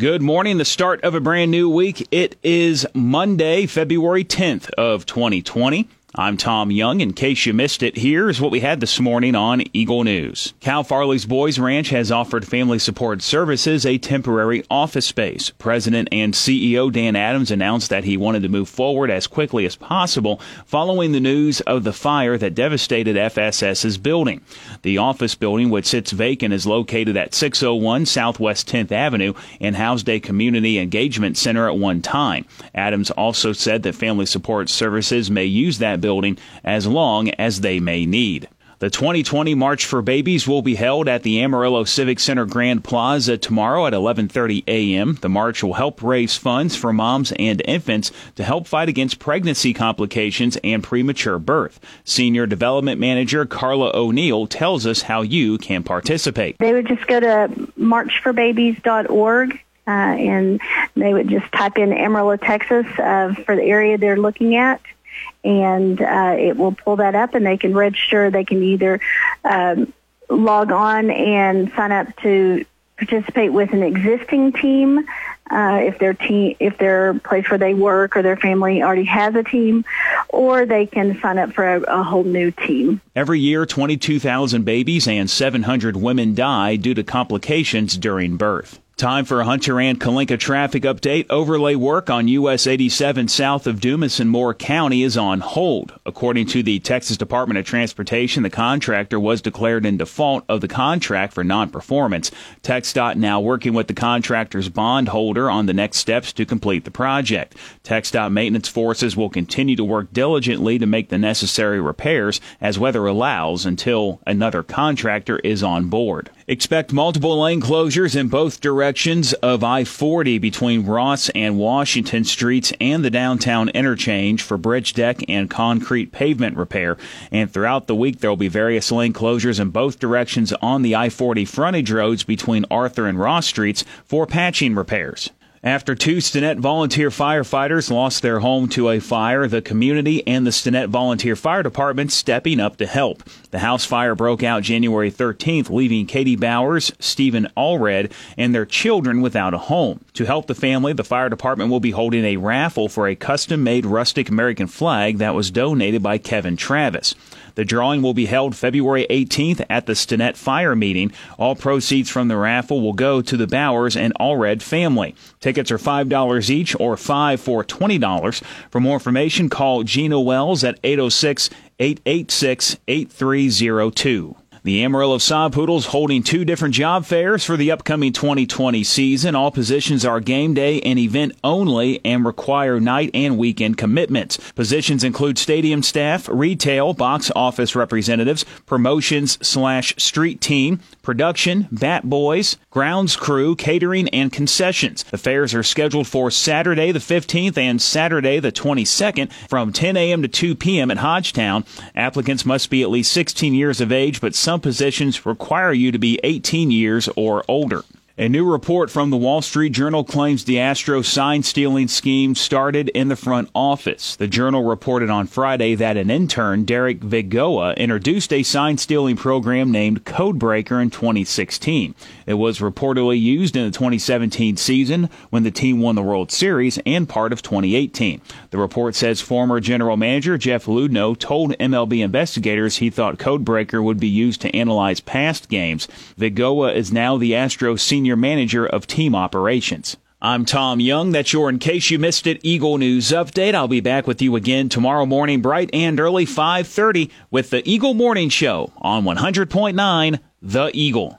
Good morning, the start of a brand new week. It is Monday, February 10th of 2020. I'm Tom Young. In case you missed it, here's what we had this morning on Eagle News. Cal Farley's Boys Ranch has offered Family Support Services a temporary office space. President and CEO Dan Adams announced that he wanted to move forward as quickly as possible following the news of the fire that devastated FSS's building. The office building, which sits vacant, is located at 601 Southwest 10th Avenue and housed a community engagement center at one time. Adams also said that Family Support Services may use that building as long as they may need. The 2020 March for Babies will be held at the Amarillo Civic Center Grand Plaza tomorrow at 11:30 a.m. The march will help raise funds for moms and infants to help fight against pregnancy complications and premature birth. Senior Development Manager Carla O'Neill tells us how you can participate. They would just go to marchforbabies.org uh, and they would just type in Amarillo, Texas uh, for the area they're looking at and uh, it will pull that up and they can register. They can either um, log on and sign up to participate with an existing team uh, if their team, if their place where they work or their family already has a team, or they can sign up for a, a whole new team. Every year, 22,000 babies and 700 women die due to complications during birth. Time for a Hunter and Kalinke traffic update. Overlay work on US 87 south of Dumas and Moore County is on hold. According to the Texas Department of Transportation, the contractor was declared in default of the contract for non-performance. TxDOT now working with the contractor's bondholder on the next steps to complete the project. TxDOT maintenance forces will continue to work diligently to make the necessary repairs as weather allows until another contractor is on board. Expect multiple lane closures in both directions of I 40 between Ross and Washington Streets and the downtown interchange for bridge deck and concrete pavement repair. And throughout the week, there will be various lane closures in both directions on the I 40 frontage roads between Arthur and Ross Streets for patching repairs. After two Stinnett volunteer firefighters lost their home to a fire, the community and the Stinnett Volunteer Fire Department stepping up to help. The house fire broke out January 13th, leaving Katie Bowers, Stephen Allred, and their children without a home. To help the family, the fire department will be holding a raffle for a custom made rustic American flag that was donated by Kevin Travis. The drawing will be held February 18th at the Stinnett Fire Meeting. All proceeds from the raffle will go to the Bowers and Allred family. Tickets are $5 each or 5 for $20. For more information, call Gina Wells at 806 886 8302. The Amarillo Sod Poodles holding two different job fairs for the upcoming 2020 season. All positions are game day and event only and require night and weekend commitments. Positions include stadium staff, retail, box office representatives, promotions slash street team, production, bat boys, grounds crew, catering, and concessions. The fairs are scheduled for Saturday the 15th and Saturday the 22nd from 10 a.m. to 2 p.m. at Hodgetown. Applicants must be at least 16 years of age, but some positions require you to be 18 years or older. A new report from the Wall Street Journal claims the Astro sign stealing scheme started in the front office. The Journal reported on Friday that an intern, Derek Vigoa, introduced a sign stealing program named Codebreaker in 2016. It was reportedly used in the 2017 season when the team won the World Series and part of 2018. The report says former general manager Jeff Luhnow told MLB investigators he thought Codebreaker would be used to analyze past games. Vigoa is now the Astro senior Senior Manager of Team Operations. I'm Tom Young. That's your In Case You Missed It Eagle News Update. I'll be back with you again tomorrow morning, bright and early, 5.30 with the Eagle Morning Show on 100.9 The Eagle.